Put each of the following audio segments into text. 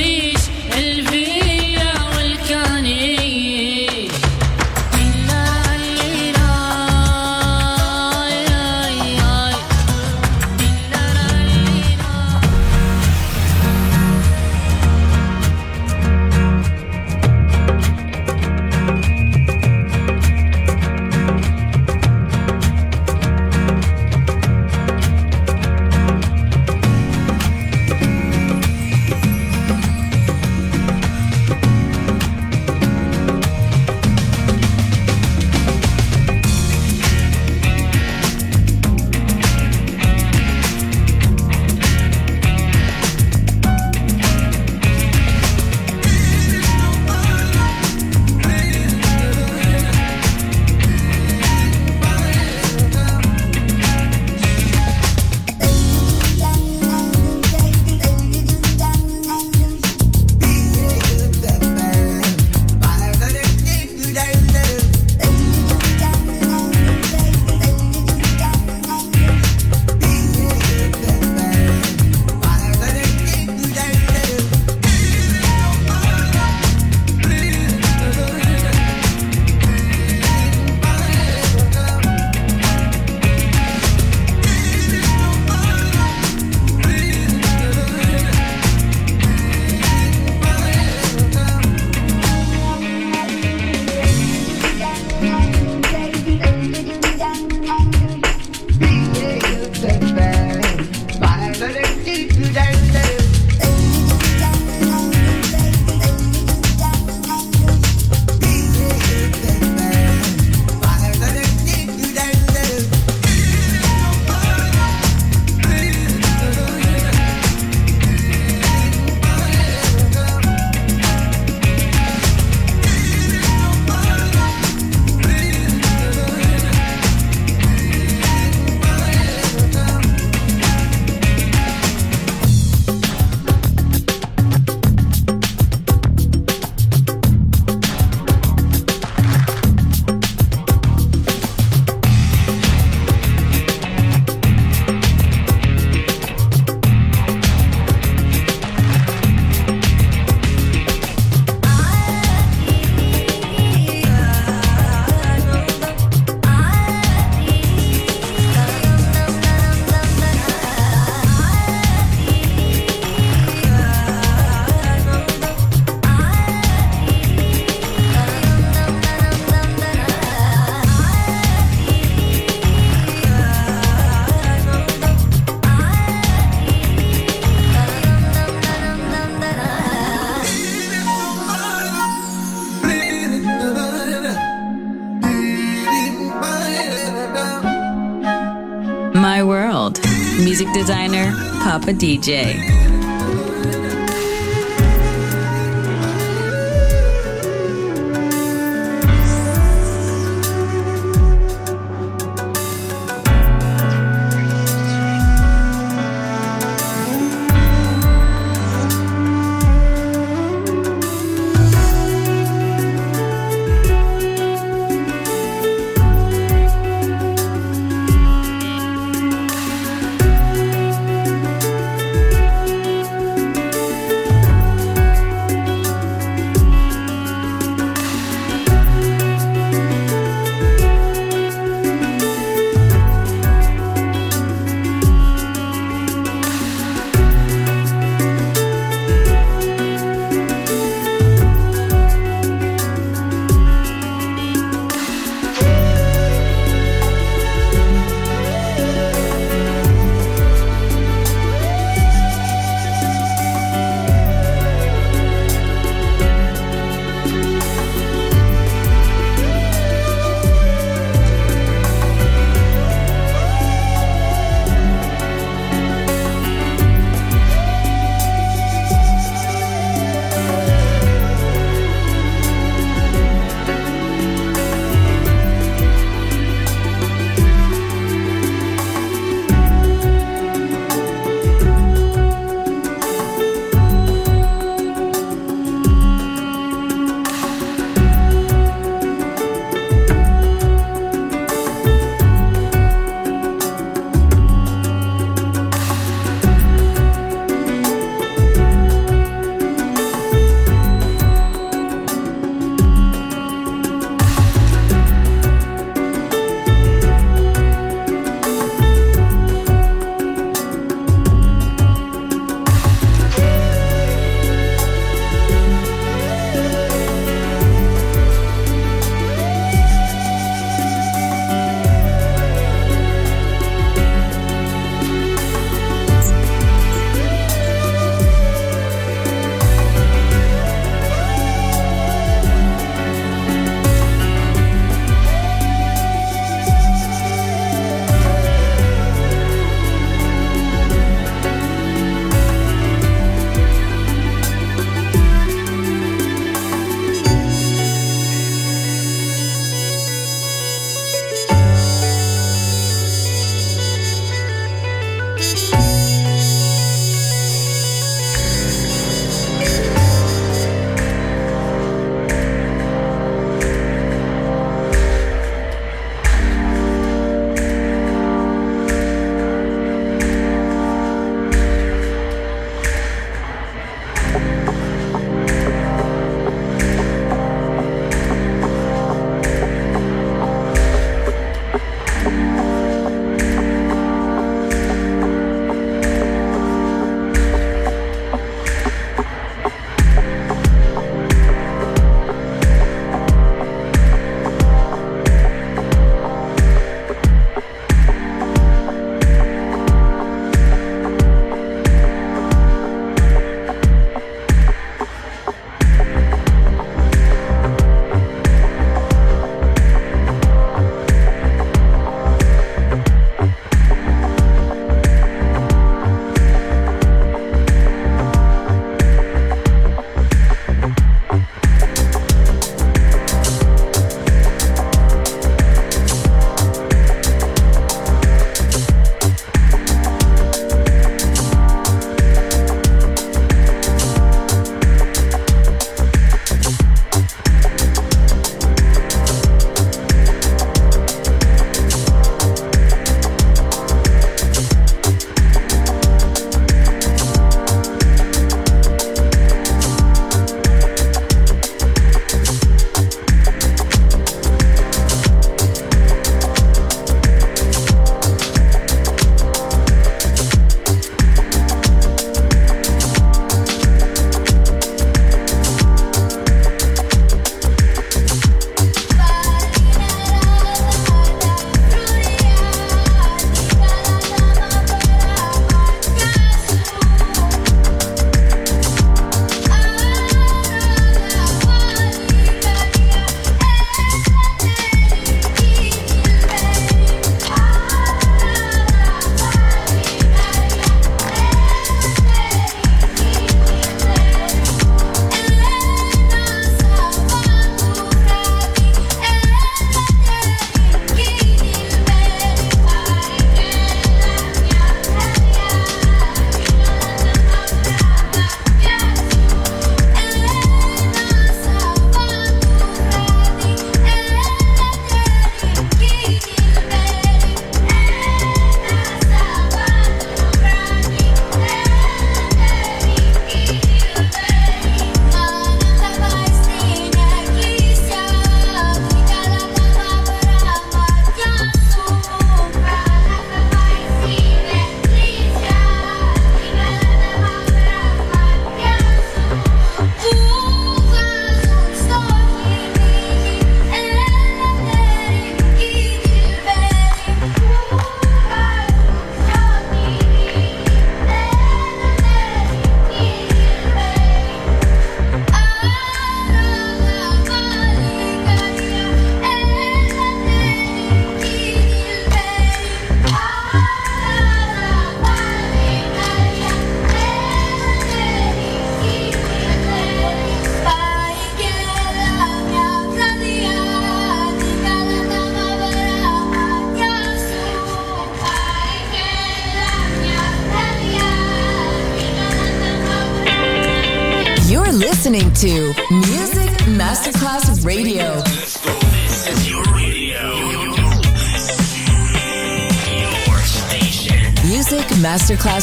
Marie. Papa DJ.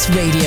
Radio,